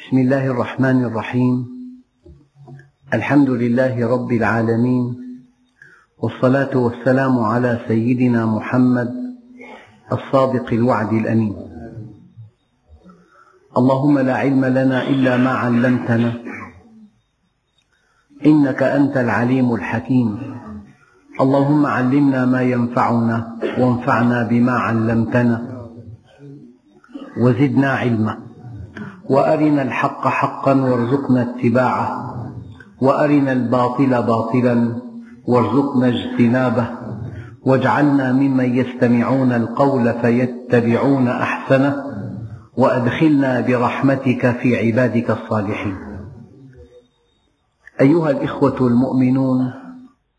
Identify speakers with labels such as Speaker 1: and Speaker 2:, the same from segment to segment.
Speaker 1: بسم الله الرحمن الرحيم. الحمد لله رب العالمين. والصلاة والسلام على سيدنا محمد الصادق الوعد الأمين. اللهم لا علم لنا إلا ما علمتنا. إنك أنت العليم الحكيم. اللهم علمنا ما ينفعنا وانفعنا بما علمتنا. وزدنا علما. وأرنا الحق حقا وارزقنا اتباعه وأرنا الباطل باطلا وارزقنا اجتنابه واجعلنا ممن يستمعون القول فيتبعون أحسنه وأدخلنا برحمتك في عبادك الصالحين. أيها الإخوة المؤمنون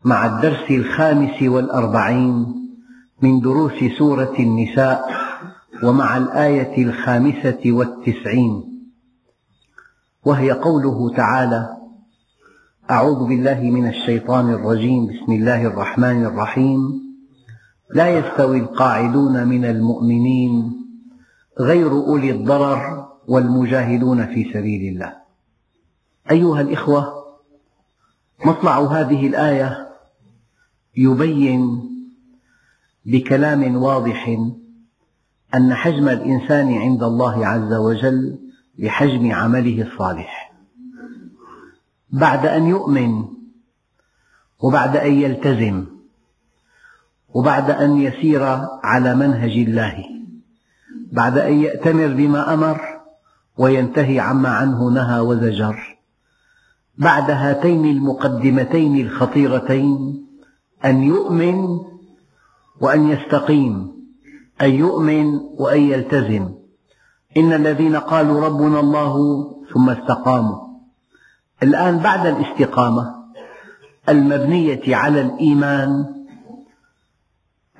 Speaker 1: مع الدرس الخامس والأربعين من دروس سورة النساء ومع الآية الخامسة والتسعين وهي قوله تعالى أعوذ بالله من الشيطان الرجيم بسم الله الرحمن الرحيم. لا يستوي القاعدون من المؤمنين غير أولي الضرر والمجاهدون في سبيل الله. أيها الإخوة مطلع هذه الآية يبين بكلام واضح أن حجم الإنسان عند الله عز وجل بحجم عمله الصالح. بعد أن يؤمن وبعد أن يلتزم وبعد أن يسير على منهج الله بعد أن يأتمر بما أمر وينتهي عما عنه نهى وزجر. بعد هاتين المقدمتين الخطيرتين أن يؤمن وأن يستقيم أن يؤمن وأن يلتزم. إن الذين قالوا ربنا الله ثم استقاموا. الآن بعد الاستقامة المبنية على الإيمان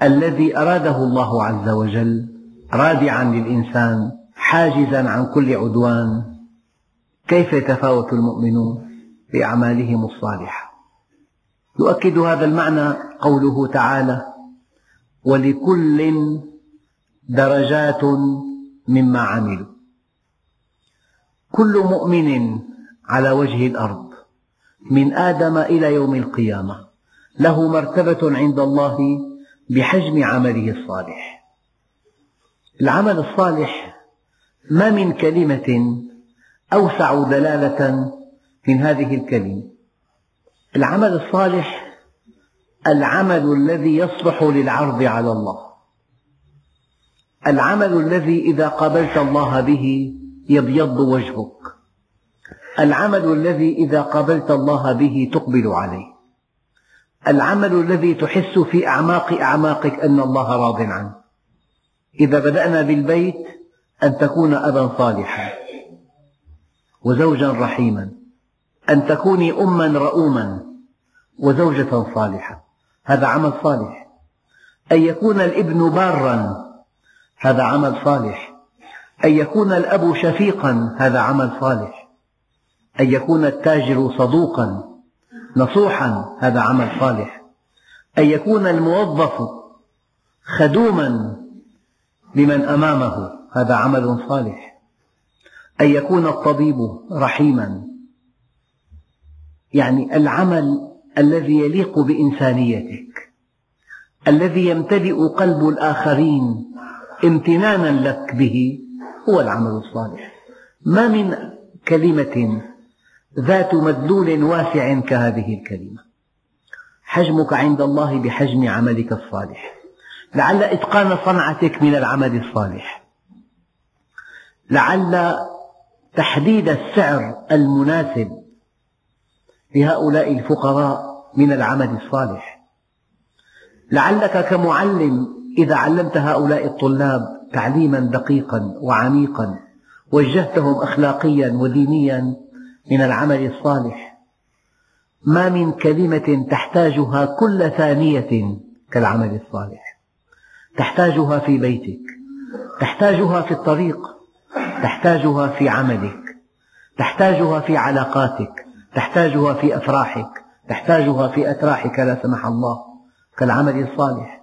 Speaker 1: الذي أراده الله عز وجل رادعا للإنسان حاجزا عن كل عدوان كيف يتفاوت المؤمنون بأعمالهم الصالحة؟ يؤكد هذا المعنى قوله تعالى ولكل درجات مما عملوا. كل مؤمن على وجه الأرض من آدم إلى يوم القيامة له مرتبة عند الله بحجم عمله الصالح. العمل الصالح ما من كلمة أوسع دلالة من هذه الكلمة. العمل الصالح العمل الذي يصلح للعرض على الله. العمل الذي إذا قابلت الله به يبيض وجهك. العمل الذي إذا قابلت الله به تقبل عليه. العمل الذي تحس في أعماق أعماقك أن الله راض عنه إذا بدأنا بالبيت أن تكون أبا صالحا وزوجا رحيما. أن تكوني أما رؤوما وزوجة صالحة. هذا عمل صالح. أن يكون الابن بارا هذا عمل صالح. أن يكون الأب شفيقا هذا عمل صالح. أن يكون التاجر صدوقا نصوحا هذا عمل صالح. أن يكون الموظف خدوما لمن أمامه هذا عمل صالح. أن يكون الطبيب رحيما. يعني العمل الذي يليق بإنسانيتك الذي يمتلئ قلب الآخرين امتنانا لك به هو العمل الصالح. ما من كلمة ذات مدلول واسع كهذه الكلمة. حجمك عند الله بحجم عملك الصالح. لعل إتقان صنعتك من العمل الصالح. لعل تحديد السعر المناسب لهؤلاء الفقراء من العمل الصالح. لعلك كمعلم إذا علمت هؤلاء الطلاب تعليما دقيقا وعميقا وجهتهم أخلاقيا ودينيا من العمل الصالح ما من كلمة تحتاجها كل ثانية كالعمل الصالح. تحتاجها في بيتك تحتاجها في الطريق تحتاجها في عملك تحتاجها في علاقاتك تحتاجها في أفراحك تحتاجها في أتراحك لا سمح الله كالعمل الصالح.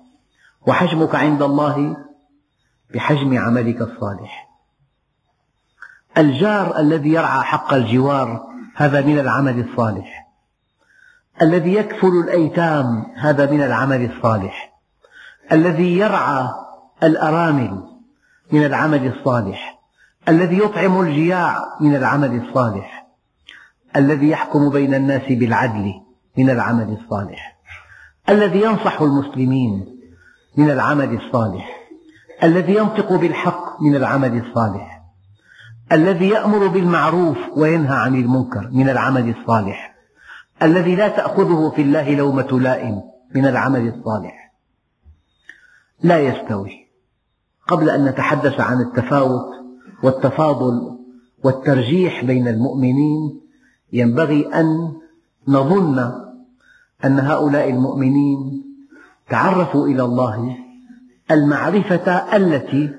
Speaker 1: وحجمك عند الله بحجم عملك الصالح. الجار الذي يرعى حق الجوار هذا من العمل الصالح. الذي يكفل الأيتام هذا من العمل الصالح. الذي يرعى الأرامل من العمل الصالح. الذي يطعم الجياع من العمل الصالح. الذي يحكم بين الناس بالعدل من العمل الصالح. الذي ينصح المسلمين من العمل الصالح. الذي ينطق بالحق من العمل الصالح. الذي يأمر بالمعروف وينهى عن المنكر من العمل الصالح. الذي لا تأخذه في الله لومة لائم من العمل الصالح. لا يستوي. قبل أن نتحدث عن التفاوت والتفاضل والترجيح بين المؤمنين ينبغي أن نظن أن هؤلاء المؤمنين تعرفوا إلى الله المعرفة التي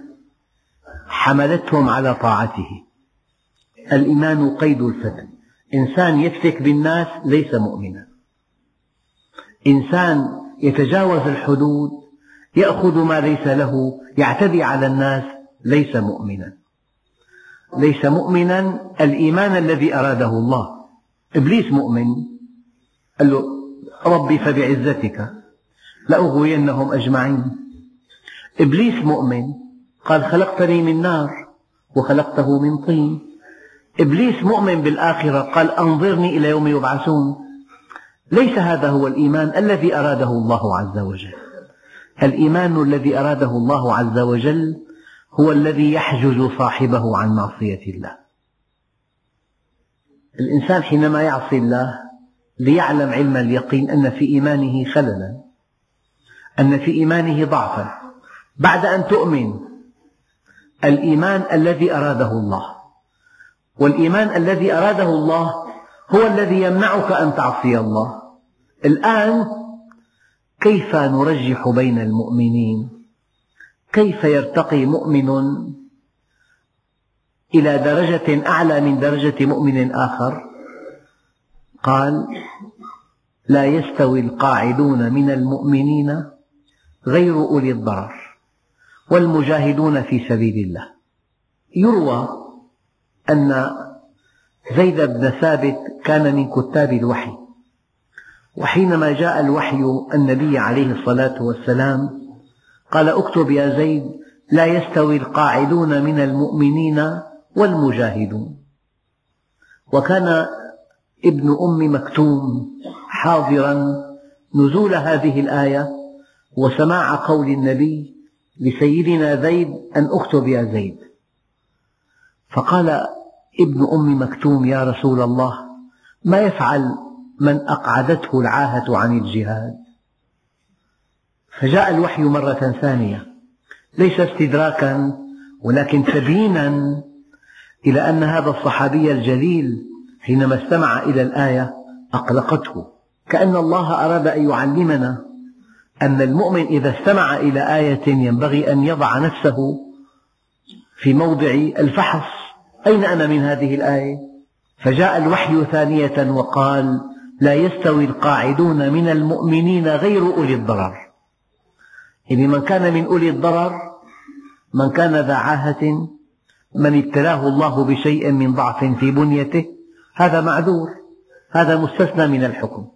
Speaker 1: حملتهم على طاعته. الإيمان قيد الفتن. إنسان يفتك بالناس ليس مؤمنا. إنسان يتجاوز الحدود يأخذ ما ليس له يعتدي على الناس ليس مؤمنا. ليس مؤمنا الإيمان الذي أراده الله. إبليس مؤمن. قال له ربي فبعزتك. لأغوينهم أجمعين. إبليس مؤمن قال خلقتني من نار وخلقته من طين. إبليس مؤمن بالآخرة قال أنظرني إلى يوم يبعثون. ليس هذا هو الإيمان الذي أراده الله عز وجل. الإيمان الذي أراده الله عز وجل هو الذي يحجز صاحبه عن معصية الله. الإنسان حينما يعصي الله ليعلم علم اليقين أن في إيمانه خللا. أن في إيمانه ضعفا. بعد أن تؤمن الإيمان الذي أراده الله. والإيمان الذي أراده الله هو الذي يمنعك أن تعصي الله. الآن كيف نرجح بين المؤمنين؟ كيف يرتقي مؤمن إلى درجة أعلى من درجة مؤمن آخر؟ قال لا يستوي القاعدون من المؤمنين غير أولي الضرر والمجاهدون في سبيل الله. يروى أن زيد بن ثابت كان من كتاب الوحي وحينما جاء الوحي النبي عليه الصلاة والسلام قال اكتب يا زيد لا يستوي القاعدون من المؤمنين والمجاهدون. وكان ابن أم مكتوم حاضرا نزول هذه الآية وسماع قول النبي لسيدنا زيد أن اكتب يا زيد. فقال ابن أم مكتوم يا رسول الله ما يفعل من أقعدته العاهة عن الجهاد؟ فجاء الوحي مرة ثانية ليس استدراكا ولكن تبيينا إلى أن هذا الصحابي الجليل حينما استمع إلى الآية أقلقته كأن الله أراد أن يعلمنا أن المؤمن إذا استمع إلى آية ينبغي أن يضع نفسه في موضع الفحص. أين أنا من هذه الآية؟ فجاء الوحي ثانية وقال لا يستوي القاعدون من المؤمنين غير أولي الضرر. يعني من كان من أولي الضرر من كان ذا عاهة من ابتلاه الله بشيء من ضعف في بنيته هذا معذور هذا مستثنى من الحكم.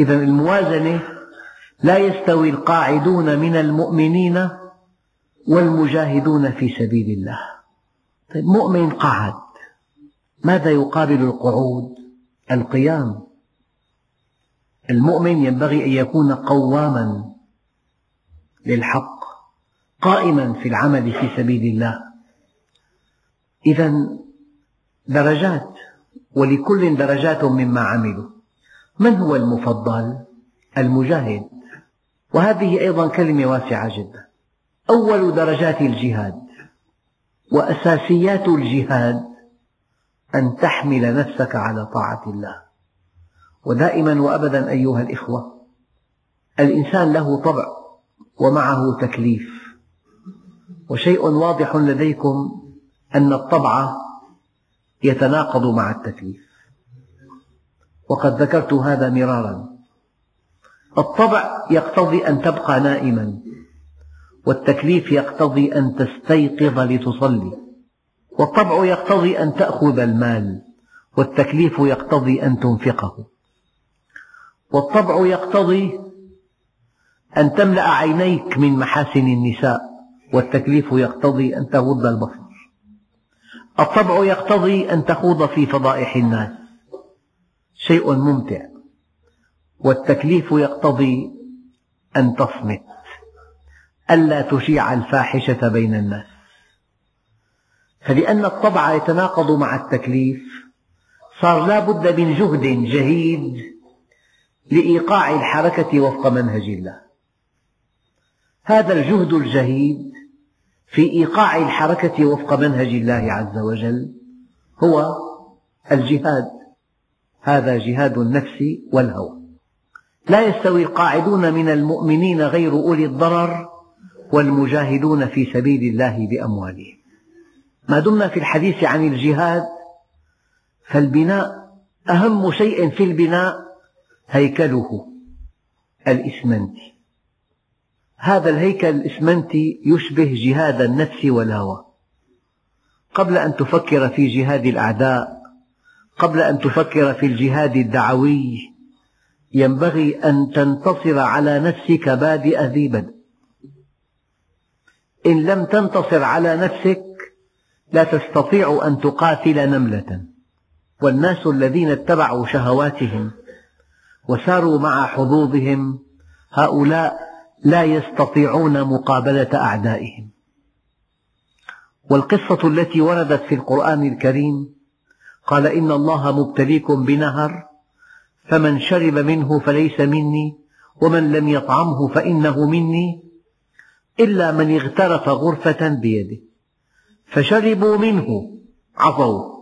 Speaker 1: إذا الموازنة لا يستوي القاعدون من المؤمنين والمجاهدون في سبيل الله. طيب مؤمن قعد ماذا يقابل القعود؟ القيام. المؤمن ينبغي أن يكون قواما للحق قائما في العمل في سبيل الله. إذا درجات ولكل درجات مما عملوا. من هو المفضل؟ المجاهد. وهذه أيضا كلمة واسعة جدا. أول درجات الجهاد وأساسيات الجهاد أن تحمل نفسك على طاعة الله. ودائما وأبدا أيها الإخوة الإنسان له طبع ومعه تكليف. وشيء واضح لديكم أن الطبع يتناقض مع التكليف. وقد ذكرت هذا مرارا. الطبع يقتضي أن تبقى نائما والتكليف يقتضي أن تستيقظ لتصلي والطبع يقتضي أن تأخذ المال والتكليف يقتضي أن تنفقه. والطبع يقتضي أن تملأ عينيك من محاسن النساء والتكليف يقتضي أن تغض البصر. الطبع يقتضي أن تخوض في فضائح الناس. شيء ممتع. والتكليف يقتضي أن تصمت ألا تشيع الفاحشة بين الناس. فلأن الطبع يتناقض مع التكليف صار لا بد من جهد جهيد لإيقاع الحركة وفق منهج الله. هذا الجهد الجهيد في إيقاع الحركة وفق منهج الله عز وجل هو الجهاد. هذا جهاد النفس والهوى. لا يستوي القاعدون من المؤمنين غير أولي الضرر والمجاهدون في سبيل الله بأموالهم. ما دمنا في الحديث عن الجهاد فالبناء أهم شيء في البناء هيكله الإسمنتي. هذا الهيكل الإسمنتي يشبه جهاد النفس والهوى. قبل أن تفكر في جهاد الأعداء قبل أن تفكر في الجهاد الدعوي ينبغي أن تنتصر على نفسك بادئ ذي بدء. إن لم تنتصر على نفسك لا تستطيع أن تقاتل نملة. والناس الذين اتبعوا شهواتهم وساروا مع حظوظهم هؤلاء لا يستطيعون مقابلة أعدائهم. والقصة التي وردت في القرآن الكريم قال إن الله مبتليكم بنهر فمن شرب منه فليس مني ومن لم يطعمه فإنه مني إلا من اغترف غرفة بيده. فشربوا منه عصوا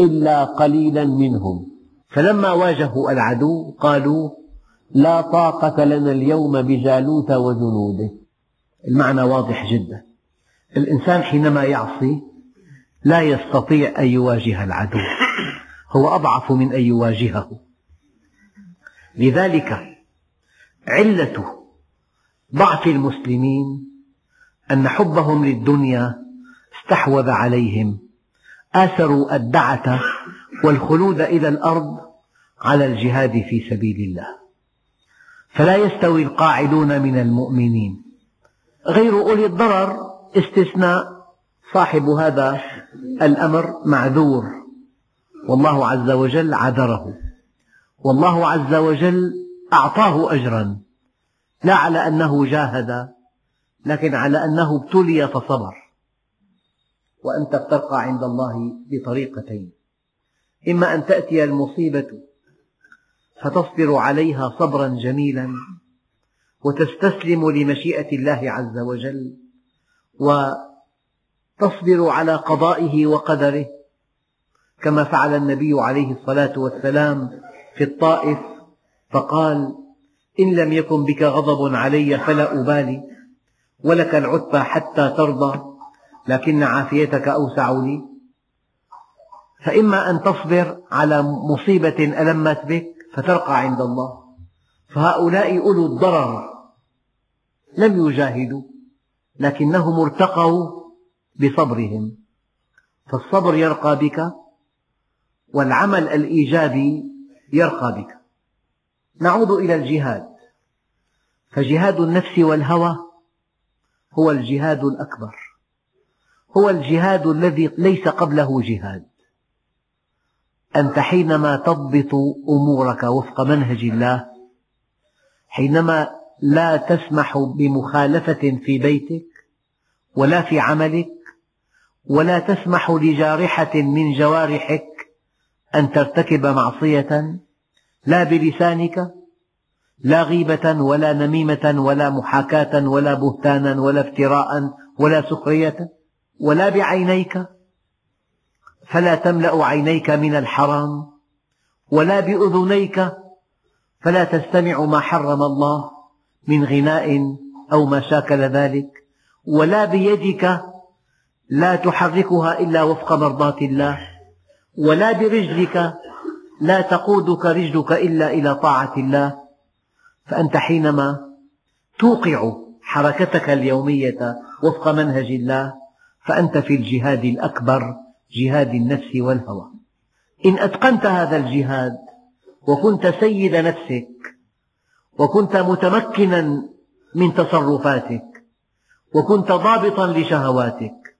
Speaker 1: إلا قليلا منهم. فلما واجهوا العدو قالوا لا طاقة لنا اليوم بجالوت وجنوده. المعنى واضح جدا. الإنسان حينما يعصي لا يستطيع أن يواجه العدو. هو أضعف من أن يواجهه. لذلك علة ضعف المسلمين أن حبهم للدنيا استحوذ عليهم آثروا الدعة والخلود إلى الأرض على الجهاد في سبيل الله. فلا يستوي القاعدون من المؤمنين. غير أولي الضرر استثناء صاحب هذا الأمر معذور. والله عز وجل عذره. والله عز وجل أعطاه أجرا لا على أنه جاهد لكن على أنه ابتلي فصبر. وأنت بترقى عند الله بطريقتين إما أن تأتي المصيبة فتصبر عليها صبرا جميلا وتستسلم لمشيئة الله عز وجل وتصبر على قضائه وقدره كما فعل النبي عليه الصلاة والسلام في الطائف فقال إن لم يكن بك غضب علي فلا أبالي ولك العتبى حتى ترضى لكن عافيتك أوسع لي فإما أن تصبر على مصيبة ألمت بك فترقى عند الله. فهؤلاء أولو الضرر لم يجاهدوا لكنهم ارتقوا بصبرهم. فالصبر يرقى بك والعمل الإيجابي يرقى بك. نعود إلى الجهاد. فجهاد النفس والهوى هو الجهاد الأكبر. هو الجهاد الذي ليس قبله جهاد. أنت حينما تضبط أمورك وفق منهج الله حينما لا تسمح بمخالفة في بيتك ولا في عملك ولا تسمح لجارحة من جوارحك أن ترتكب معصية لا بلسانك لا غيبة ولا نميمة ولا محاكاة ولا بهتانا ولا افتراء ولا سخرية ولا بعينيك فلا تملأ عينيك من الحرام ولا بأذنيك فلا تستمع ما حرم الله من غناء أو ما شاكل ذلك ولا بيدك لا تحركها إلا وفق مرضاة الله. ولا برجلك لا تقودك رجلك إلا إلى طاعة الله. فأنت حينما توقع حركتك اليومية وفق منهج الله فأنت في الجهاد الأكبر جهاد النفس والهوى. إن أتقنت هذا الجهاد وكنت سيد نفسك وكنت متمكنا من تصرفاتك وكنت ضابطا لشهواتك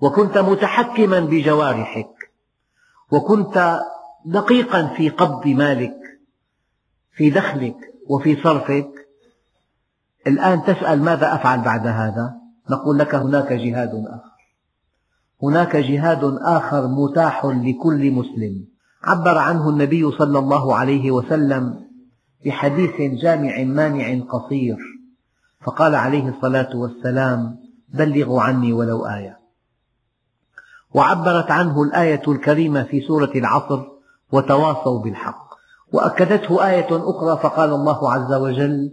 Speaker 1: وكنت متحكما بجوارحك وكنت دقيقا في قبض مالك في دخلك وفي صرفك. الآن تسأل ماذا أفعل بعد هذا؟ نقول لك هناك جهاد آخر. هناك جهاد آخر متاح لكل مسلم. عبر عنه النبي صلى الله عليه وسلم بحديث جامع مانع قصير فقال عليه الصلاة والسلام بلغوا عني ولو آية. وعبرت عنه الآية الكريمة في سورة العصر وتواصوا بالحق. وأكدته آية أخرى فقال الله عز وجل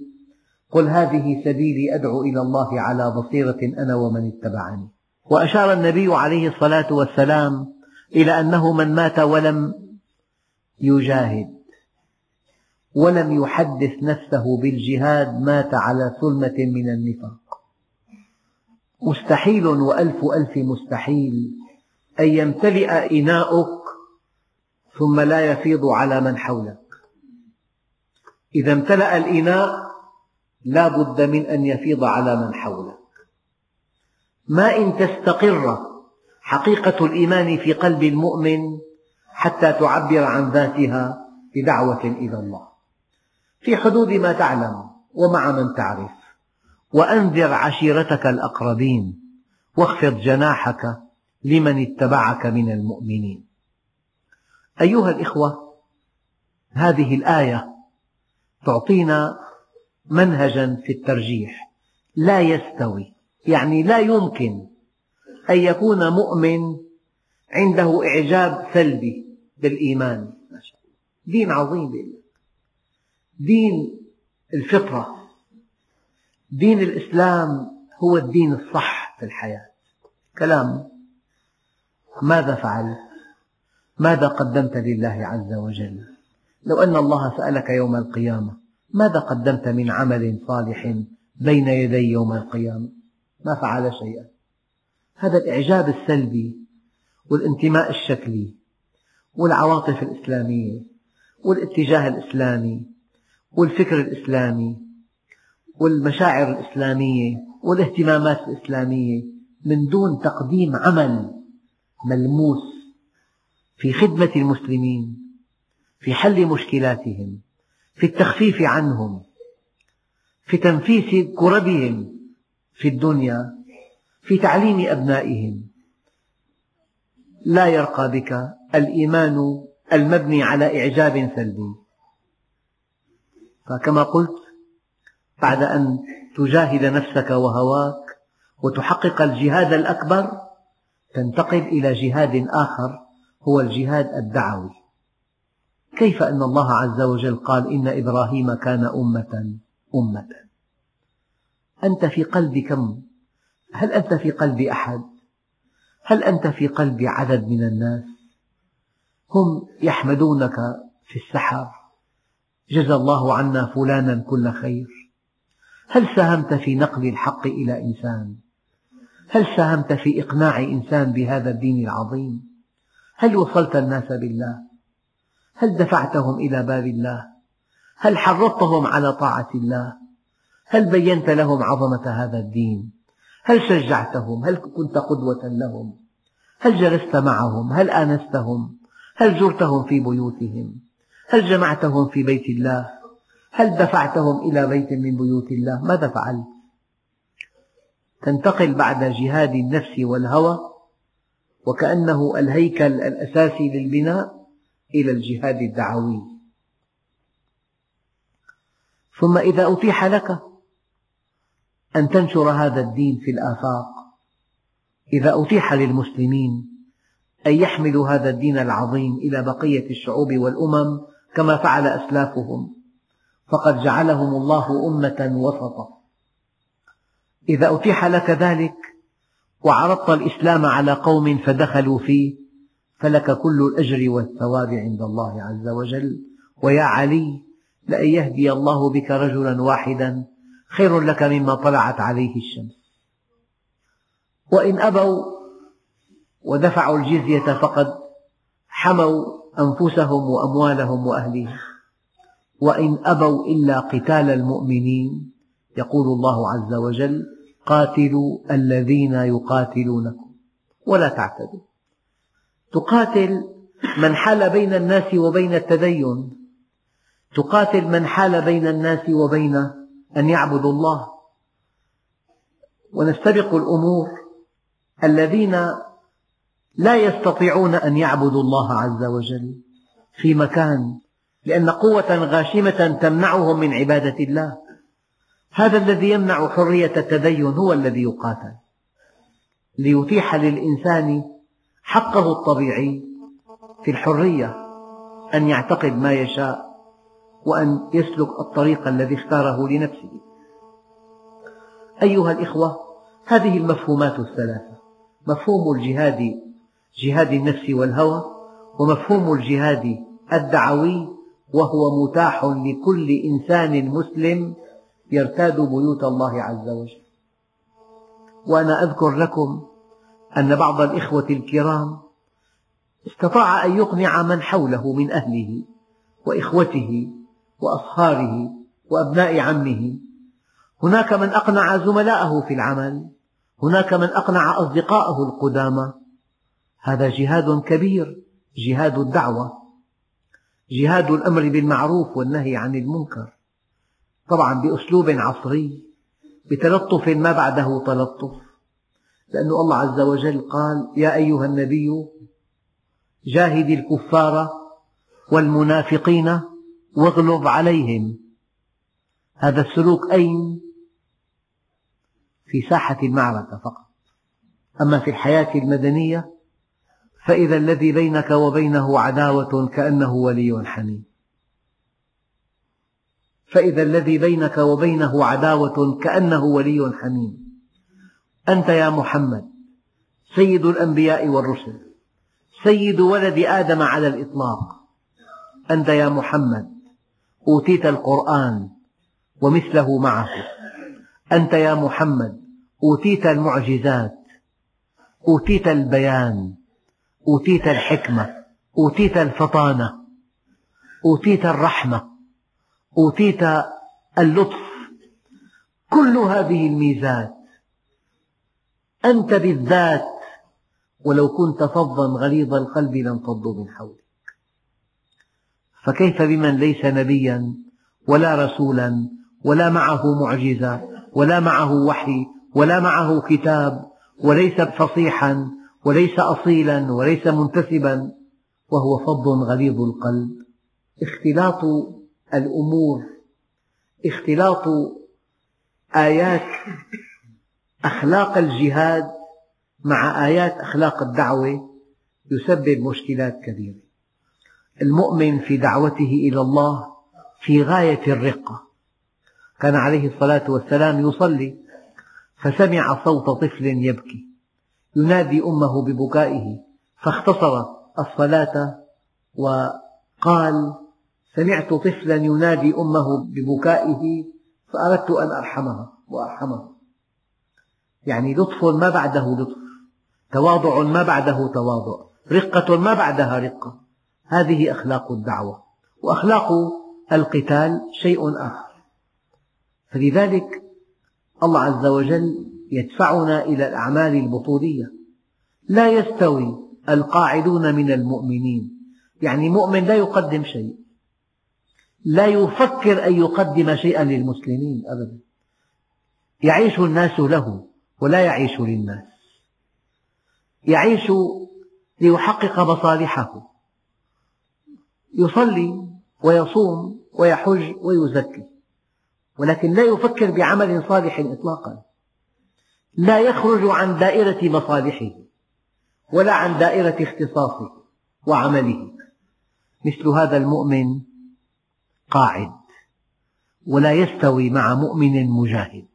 Speaker 1: قل هذه سبيلي أدعو إلى الله على بصيرة أنا ومن اتبعني. وأشار النبي عليه الصلاة والسلام إلى أنه من مات ولم يجاهد ولم يحدث نفسه بالجهاد مات على ثلمة من النفاق. مستحيل وألف ألف مستحيل أن يمتلئ إناؤك ثم لا يفيض على من حولك. إذا امتلأ الإناء لا بد من أن يفيض على من حولك. ما إن تستقر حقيقة الإيمان في قلب المؤمن حتى تعبر عن ذاتها بدعوة إلى الله. في حدود ما تعلم ومع من تعرف وأنذر عشيرتك الأقربين واخفض جناحك لمن اتبعك من المؤمنين. أيها الإخوة هذه الآية تعطينا منهجا في الترجيح. لا يستوي يعني لا يمكن أن يكون مؤمن عنده إعجاب سلبي بالإيمان. دين عظيم. دين الفطرة. دين الإسلام هو الدين الصح في الحياة. كلام ماذا فعلت؟ ماذا قدمت لله عز وجل؟ لو أن الله سألك يوم القيامة ماذا قدمت من عمل صالح بين يدي يوم القيامة؟ ما فعل شيئا. هذا الإعجاب السلبي والانتماء الشكلي والعواطف الإسلامية والاتجاه الإسلامي والفكر الإسلامي والمشاعر الإسلامية والاهتمامات الإسلامية من دون تقديم عمل. ملموس في خدمة المسلمين في حل مشكلاتهم في التخفيف عنهم في تنفيس كربهم في الدنيا في تعليم أبنائهم. لا يرقى بك الإيمان المبني على إعجاب سلبي. فكما قلت بعد أن تجاهد نفسك وهواك وتحقق الجهاد الأكبر تنتقل إلى جهاد آخر هو الجهاد الدعوي كيف أن الله عز وجل قال إن إبراهيم كان أمة أمة أنت في قلب كم؟ هل أنت في قلب أحد؟ هل أنت في قلب عدد من الناس؟ هم يحمدونك في السحر جزى الله عنا فلانا كل خير هل ساهمت في نقل الحق إلى إنسان؟ هل ساهمت في إقناع إنسان بهذا الدين العظيم؟ هل وصلت الناس بالله؟ هل دفعتهم إلى باب الله؟ هل حرضتهم على طاعة الله؟ هل بينت لهم عظمة هذا الدين؟ هل شجعتهم؟ هل كنت قدوة لهم؟ هل جلست معهم؟ هل آنستهم؟ هل زرتهم في بيوتهم؟ هل جمعتهم في بيت الله؟ هل دفعتهم إلى بيت من بيوت الله؟ ماذا فعلت؟ تنتقل بعد جهاد النفس والهوى وكأنه الهيكل الأساسي للبناء إلى الجهاد الدعوي. ثم إذا أتيح لك أن تنشر هذا الدين في الآفاق إذا أتيح للمسلمين أن يحملوا هذا الدين العظيم إلى بقية الشعوب والأمم كما فعل أسلافهم فقد جعلهم الله أمة وسطا. إذا أتيح لك ذلك وعرضت الإسلام على قوم فدخلوا فيه فلك كل الأجر والثواب عند الله عز وجل. ويا علي لأن يهدي الله بك رجلا واحدا خير لك مما طلعت عليه الشمس. وإن أبوا ودفعوا الجزية فقد حموا أنفسهم وأموالهم وأهليهم. وإن أبوا إلا قتال المؤمنين يقول الله عز وجل قاتلوا الذين يقاتلونكم. ولا تعتدوا. تقاتل من حال بين الناس وبين التدين. تقاتل من حال بين الناس وبين أن يعبدوا الله. ونستبق الأمور الذين لا يستطيعون أن يعبدوا الله عز وجل في مكان لأن قوة غاشمة تمنعهم من عبادة الله. هذا الذي يمنع حرية التدين هو الذي يقاتل. ليتيح للإنسان حقه الطبيعي في الحرية أن يعتقد ما يشاء وأن يسلك الطريق الذي اختاره لنفسه. أيها الإخوة هذه المفهومات الثلاثة مفهوم الجهاد جهاد النفس والهوى ومفهوم الجهاد الدعوي وهو متاح لكل إنسان مسلم يرتاد بيوت الله عز وجل. وأنا أذكر لكم أن بعض الإخوة الكرام استطاع أن يقنع من حوله من أهله وإخوته وأصهاره وأبناء عمه. هناك من أقنع زملاءه في العمل هناك من أقنع أصدقاءه القدامى. هذا جهاد كبير جهاد الدعوة جهاد الأمر بالمعروف والنهي عن المنكر. طبعا بأسلوب عصري بتلطف ما بعده تلطف. لأن الله عز وجل قال يا أيها النبي جاهد الكفار والمنافقين واغلظ عليهم. هذا السلوك أين؟ في ساحة المعركة فقط. أما في الحياة المدنية فإذا الذي بينك وبينه عداوة كأنه ولي حميم. فإذا الذي بينك وبينه عداوة كأنه ولي حميم. أنت يا محمد سيد الأنبياء والرسل سيد ولد آدم على الإطلاق. أنت يا محمد أوتيت القرآن ومثله معه. أنت يا محمد أوتيت المعجزات أوتيت البيان أوتيت الحكمة أوتيت الفطانة أوتيت الرحمة. أوتيت اللطف. كل هذه الميزات أنت بالذات ولو كنت فظا غليظ القلب لانفضوا من حولك. فكيف بمن ليس نبيا ولا رسولا ولا معه معجزة ولا معه وحي ولا معه كتاب وليس فصيحا وليس أصيلا وليس منتسبا وهو فظ غليظ القلب. اختلاط الأمور اختلاط آيات أخلاق الجهاد مع آيات أخلاق الدعوة يسبب مشكلات كبيرة. المؤمن في دعوته إلى الله في غاية الرقة. كان عليه الصلاة والسلام يصلي فسمع صوت طفل يبكي. ينادي أمه ببكائه فاختصر الصلاة وقال سمعت طفلا ينادي أمه ببكائه فأردت أن أرحمها وأرحمه. يعني لطف ما بعده لطف تواضع ما بعده تواضع رقة ما بعدها رقة. هذه أخلاق الدعوة وأخلاق القتال شيء آخر. فلذلك الله عز وجل يدفعنا إلى الأعمال البطولية. لا يستوي القاعدون من المؤمنين. يعني مؤمن لا يقدم شيء لا يفكر أن يقدم شيئا للمسلمين أبدا. يعيش الناس له ولا يعيش للناس. يعيش ليحقق مصالحه. يصلي ويصوم ويحج ويزكي. ولكن لا يفكر بعمل صالح إطلاقا. لا يخرج عن دائرة مصالحه ولا عن دائرة اختصاصه وعمله. مثل هذا المؤمن قاعد ولا يستوي مع مؤمن مجاهد.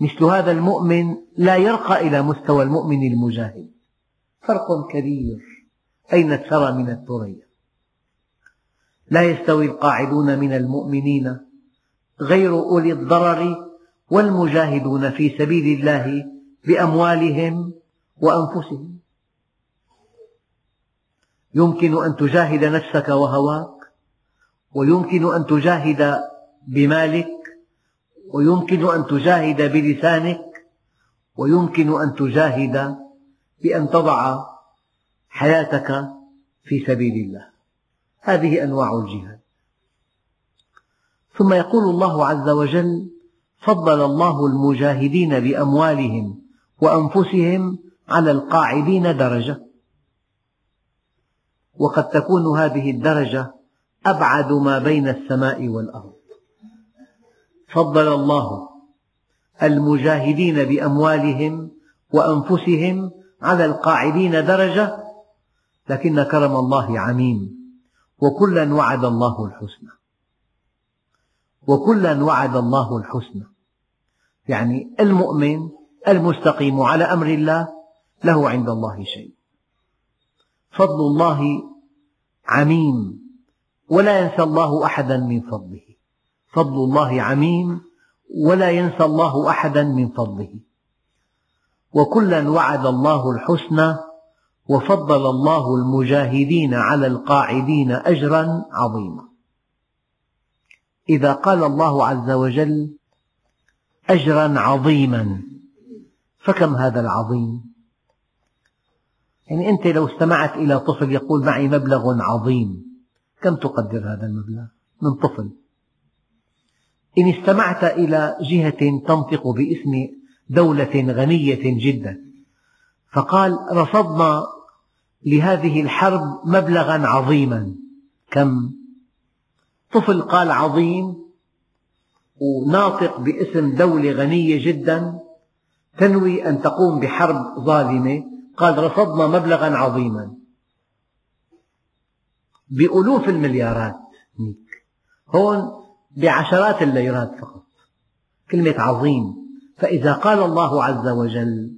Speaker 1: مثل هذا المؤمن لا يرقى إلى مستوى المؤمن المجاهد. فرق كبير. أين الثرى من الثريا؟ لا يستوي القاعدون من المؤمنين غير أولي الضرر والمجاهدون في سبيل الله بأموالهم وأنفسهم. يمكن أن تجاهد نفسك وهواك ويمكن أن تجاهد بمالك ويمكن أن تجاهد بلسانك ويمكن أن تجاهد بأن تضع حياتك في سبيل الله. هذه أنواع الجهاد. ثم يقول الله عز وجل فضل الله المجاهدين بأموالهم وأنفسهم على القاعدين درجة. وقد تكون هذه الدرجة أبعد ما بين السماء والأرض. فضل الله المجاهدين بأموالهم وأنفسهم على القاعدين درجة لكن كرم الله عميم. وكلا وعد الله الحسنى. وكلا وعد الله الحسنى. يعني المؤمن المستقيم على أمر الله له عند الله شيء. فضل الله عميم. ولا ينسى الله أحدا من فضله. فضل الله عميم ولا ينسى الله أحدا من فضله. وكلا وعد الله الحسنى وفضل الله المجاهدين على القاعدين أجرا عظيما. إذا قال الله عز وجل أجرا عظيما فكم هذا العظيم؟ يعني أنت لو استمعت إلى طفل يقول معي مبلغ عظيم كم تقدر هذا المبلغ من طفل؟ إن استمعت إلى جهة تنطق باسم دولة غنية جدا فقال رصدنا لهذه الحرب مبلغا عظيما. كم؟ طفل قال عظيم وناطق باسم دولة غنية جدا تنوي أن تقوم بحرب ظالمة. قال رصدنا مبلغا عظيما. بألوف المليارات هون بعشرات الليرات فقط. كلمة عظيم. فإذا قال الله عز وجل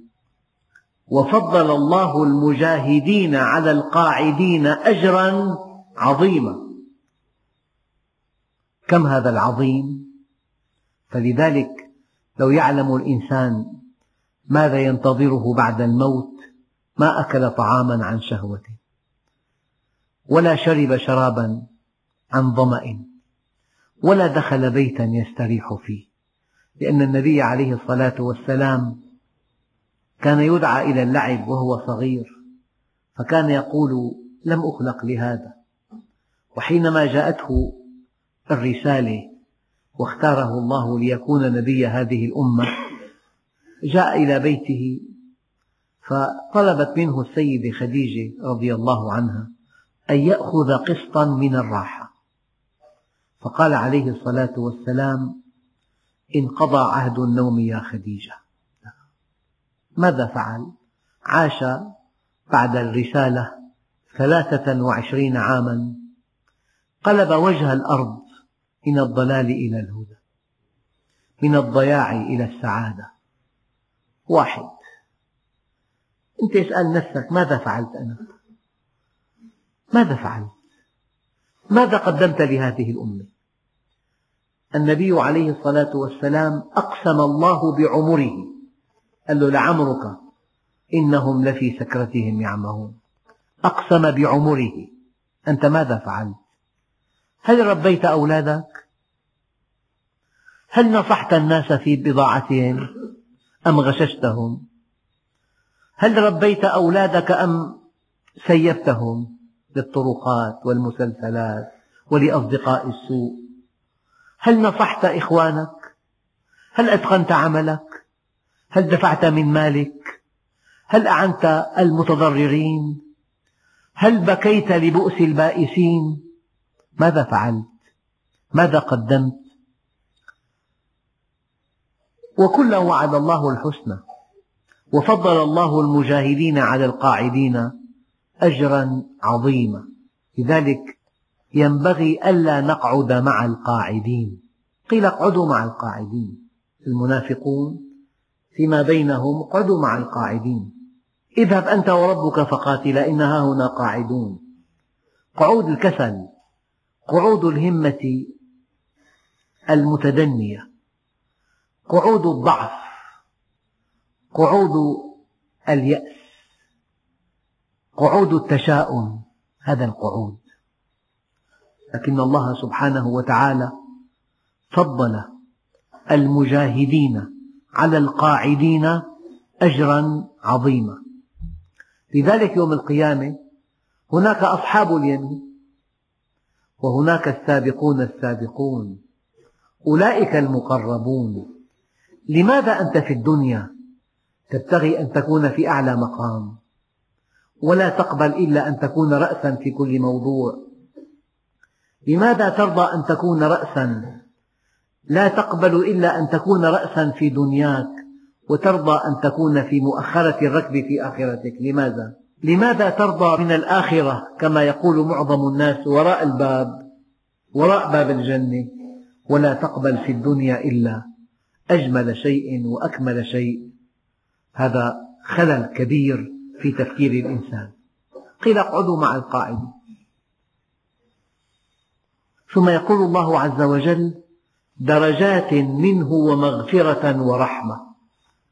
Speaker 1: وفضل الله المجاهدين على القاعدين أجرا عظيما. كم هذا العظيم؟ فلذلك لو يعلم الإنسان ماذا ينتظره بعد الموت ما أكل طعاما عن شهوة ولا شرب شرابا عن ظمأ ولا دخل بيتا يستريح فيه لأن النبي عليه الصلاة والسلام كان يدعى إلى اللعب وهو صغير فكان يقول لم أخلق لهذا. وحينما جاءته الرسالة واختاره الله ليكون نبي هذه الأمة جاء إلى بيته فطلبت منه السيدة خديجة رضي الله عنها أن يأخذ قسطا من الراحة. فقال عليه الصلاة والسلام انقضى عهد النوم يا خديجة. ماذا فعل؟ عاش بعد الرسالة ثلاثة وعشرين عاما قلب وجه الأرض من الضلال إلى الهدى من الضياع إلى السعادة. واحد. أنت اسأل نفسك ماذا فعلت أنا؟ ماذا فعلت؟ ماذا قدمت لهذه الأمة؟ النبي عليه الصلاة والسلام أقسم الله بعمره. قال له لعمرك إنهم لفي سكرتهم يعمهون. أقسم بعمره. أنت ماذا فعلت؟ هل ربيت أولادك؟ هل نصحت الناس في بضاعتهم أم غششتهم؟ هل ربيت أولادك أم سيبتهم للطرقات والمسلسلات ولأصدقاء السوء. هل نصحت إخوانك؟ هل أتقنت عملك؟ هل دفعت من مالك؟ هل أعنت المتضررين؟ هل بكيت لبؤس البائسين؟ ماذا فعلت؟ ماذا قدمت؟ وكلا وعد الله الحسنى وفضل الله المجاهدين على القاعدين أجرا عظيما. لذلك ينبغي ألا نقعد مع القاعدين. قيل اقعدوا مع القاعدين. المنافقون فيما بينهم اقعدوا مع القاعدين. اذهب أنت وربك فقاتلا إنها هنا قاعدون. قعود الكسل قعود الهمة المتدنية قعود الضعف قعود اليأس. قعود التشاؤم هذا القعود. لكن الله سبحانه وتعالى فضل المجاهدين على القاعدين أجرا عظيما. لذلك يوم القيامة هناك أصحاب اليمين وهناك السابقون السابقون أولئك المقربون. لماذا أنت في الدنيا تبتغي أن تكون في أعلى مقام؟ ولا تقبل إلا أن تكون رأسا في كل موضوع. لماذا ترضى أن تكون رأسا؟ لا تقبل إلا أن تكون رأسا في دنياك وترضى أن تكون في مؤخرة الركب في آخرتك. لماذا؟ لماذا ترضى من الآخرة؟ كما يقول معظم الناس وراء الباب وراء باب الجنة. ولا تقبل في الدنيا إلا أجمل شيء وأكمل شيء. هذا خلل كبير. في تفكير الإنسان. قيل اقعدوا مع القاعدين ثم يقول الله عز وجل درجات منه ومغفرة ورحمة.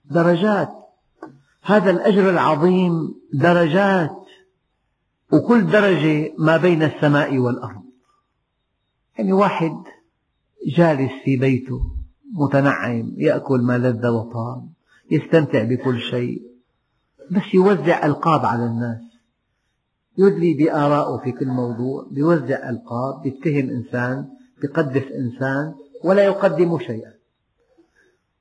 Speaker 1: درجات. هذا الأجر العظيم درجات. وكل درجة ما بين السماء والأرض. يعني واحد جالس في بيته متنعم يأكل ما لذ وطاب يستمتع بكل شيء. بس يوزع ألقاب على الناس. يدلي بآرائه في كل موضوع يوزع ألقاب يتهم إنسان يقدس إنسان ولا يقدم شيئا.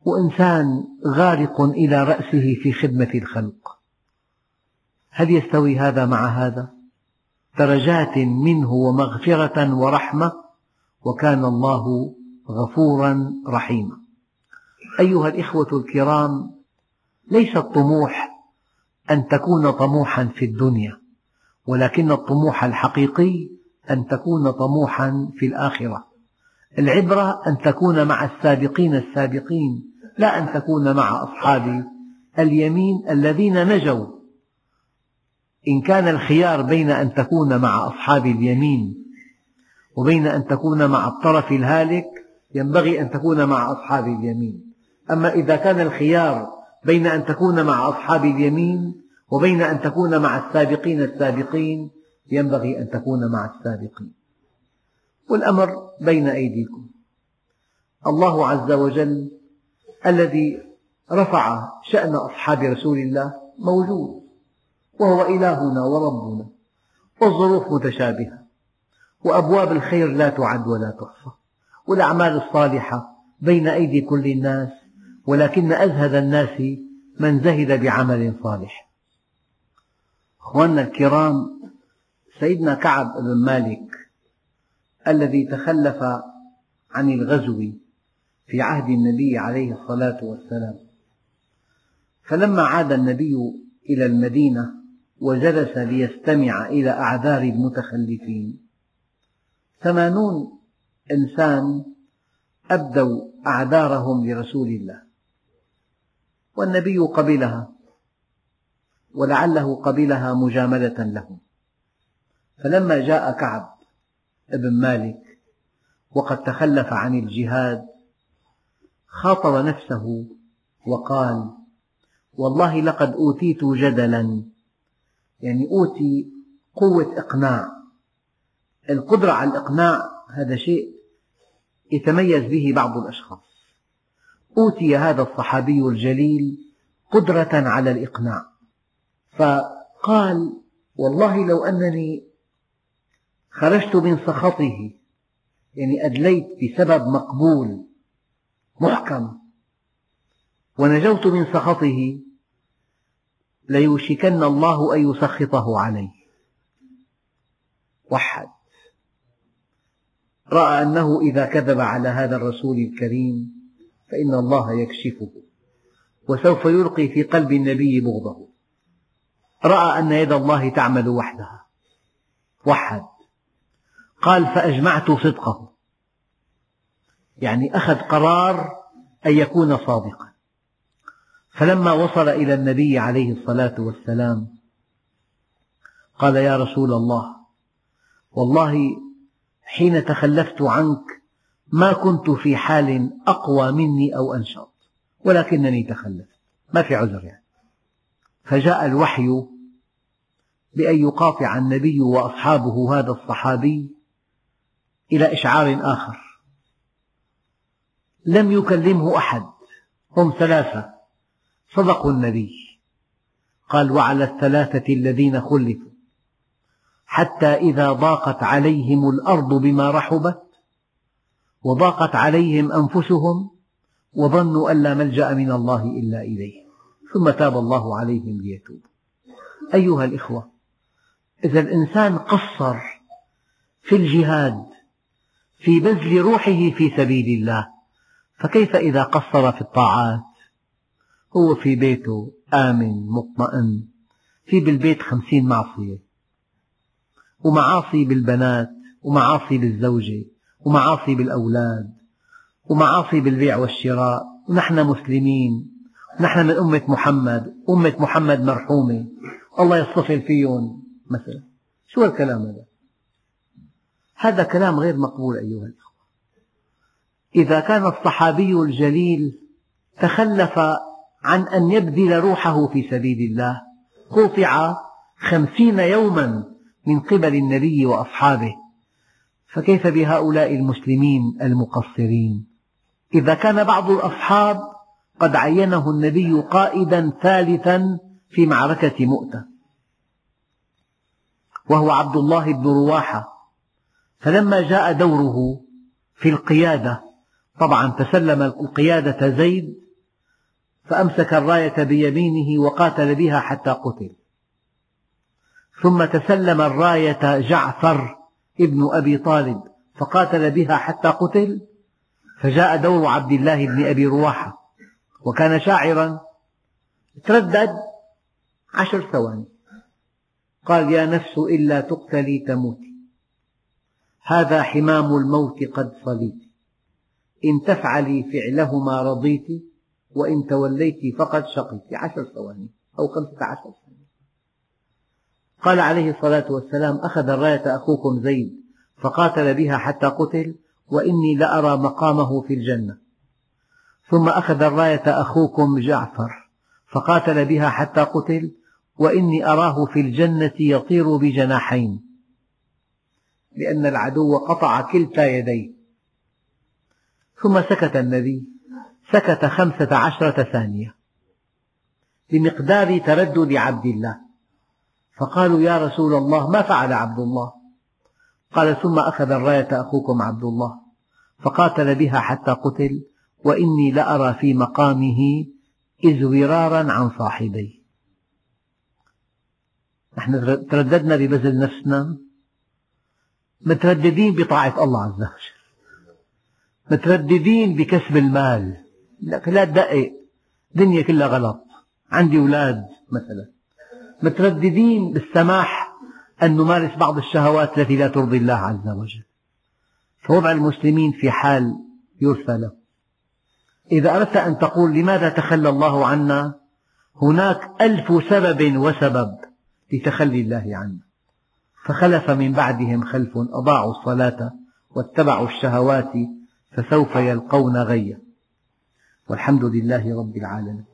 Speaker 1: وإنسان غارق إلى رأسه في خدمة الخلق. هل يستوي هذا مع هذا؟ درجات منه ومغفرة ورحمة وكان الله غفورا رحيما. أيها الإخوة الكرام ليس الطموح أن تكون طموحا في الدنيا ولكن الطموح الحقيقي أن تكون طموحا في الآخرة. العبرة أن تكون مع السابقين السابقين لا أن تكون مع أصحاب اليمين الذين نجوا. إن كان الخيار بين أن تكون مع أصحاب اليمين وبين أن تكون مع الطرف الهالك ينبغي أن تكون مع أصحاب اليمين. أما إذا كان الخيار بين أن تكون مع أصحاب اليمين وبين أن تكون مع السابقين السابقين ينبغي أن تكون مع السابقين. والأمر بين أيديكم. الله عز وجل الذي رفع شأن أصحاب رسول الله موجود وهو إلهنا وربنا والظروف متشابهة وأبواب الخير لا تعد ولا تحصى والأعمال الصالحة بين أيدي كل الناس ولكن أزهد الناس من زهد بعمل صالح. أخواننا الكرام سيدنا كعب بن مالك الذي تخلف عن الغزو في عهد النبي عليه الصلاة والسلام فلما عاد النبي إلى المدينة وجلس ليستمع إلى أعذار المتخلفين ثمانون إنسان أبدوا أعذارهم لرسول الله. والنبي قبلها ولعله قبلها مجاملة لهم فلما جاء كعب بن مالك وقد تخلف عن الجهاد خاطب نفسه وقال والله لقد أوتيت جدلا. يعني أوتي قوة إقناع. القدرة على الإقناع هذا شيء يتميز به بعض الأشخاص. أوتي هذا الصحابي الجليل قدرة على الإقناع. فقال والله لو أنني خرجت من سخطه يعني أدليت بسبب مقبول محكم ونجوت من سخطه ليوشكن الله أن يسخطه علي وحد رأى أنه إذا كذب على هذا الرسول الكريم فإن الله يكشفه وسوف يلقي في قلب النبي بغضه. رأى أن يد الله تعمل وحدها. وحد. قال فأجمعت صدقه. يعني أخذ قرار أن يكون صادقا. فلما وصل إلى النبي عليه الصلاة والسلام قال يا رسول الله والله حين تخلفت عنك ما كنت في حال أقوى مني أو أنشط ولكنني تخلفت. ما في عذر يعني. فجاء الوحي بأن يقاطع النبي وأصحابه هذا الصحابي إلى إشعار آخر. لم يكلمه أحد. هم ثلاثة. صدقوا النبي. قال وعلى الثلاثة الذين خلفوا. حتى إذا ضاقت عليهم الأرض بما رحبت وضاقت عليهم أنفسهم وظنوا أن لا ملجأ من الله إلا إليه. ثم تاب الله عليهم ليتوبوا. أيها الإخوة إذا الإنسان قصر في الجهاد في بذل روحه في سبيل الله فكيف إذا قصر في الطاعات؟ هو في بيته آمن مطمئن في بالبيت خمسين معصية ومعاصي بالبنات ومعاصي بالزوجة. ومعاصي بالأولاد ومعاصي بالبيع والشراء ونحن مسلمين نحن من أمة محمد أمة محمد مرحومة. الله يصطفل فيهم. مثلا شو الكلام هذا؟ هذا كلام غير مقبول أيها الأخوة. إذا كان الصحابي الجليل تخلف عن أن يبذل روحه في سبيل الله قطع خمسين يوما من قبل النبي وأصحابه. فكيف بهؤلاء المسلمين المقصرين؟ إذا كان بعض الأصحاب قد عينه النبي قائدا ثالثا في معركة مؤتة وهو عبد الله بن رواحة. فلما جاء دوره في القيادة طبعا تسلم القيادة زيد فأمسك الراية بيمينه وقاتل بها حتى قتل. ثم تسلم الراية جعفر ابن أبي طالب فقاتل بها حتى قتل فجاء دور عبد الله بن أبي رواحة وكان شاعرا تردد عشر ثواني. قال يا نفس إلا تقتلي تموتي هذا حمام الموت قد صليت إن تفعلي فعلهما رضيت وإن توليت فقد شقيت. عشر ثواني أو خمسة عشر ثانية قال عليه الصلاة والسلام أخذ الراية أخوكم زيد فقاتل بها حتى قتل وإني لأرى مقامه في الجنة. ثم أخذ الراية أخوكم جعفر فقاتل بها حتى قتل وإني أراه في الجنة يطير بجناحين. لأن العدو قطع كلتا يديه. ثم سكت النبي. سكت خمسة عشرة ثانية. بمقدار تردد عبد الله. فقالوا يا رسول الله ما فعل عبد الله؟ قال ثم أخذ الراية أخوكم عبد الله فقاتل بها حتى قتل وإني لأرى في مقامه إزورارا عن صاحبيه نحن ترددنا ببذل نفسنا مترددين بطاعة الله عز وجل مترددين بكسب المال لك لا تدقق الدنيا كلها غلط عندي أولاد مثلا. مترددين بالسماح أن نمارس بعض الشهوات التي لا ترضي الله عز وجل. فوضع المسلمين في حال يرثى له. إذا أردت أن تقول لماذا تخلى الله عنا؟ هناك ألف سبب وسبب لتخلي الله عنا. فخلف من بعدهم خلف أضاعوا الصلاة واتبعوا الشهوات فسوف يلقون غيا. والحمد لله رب العالمين.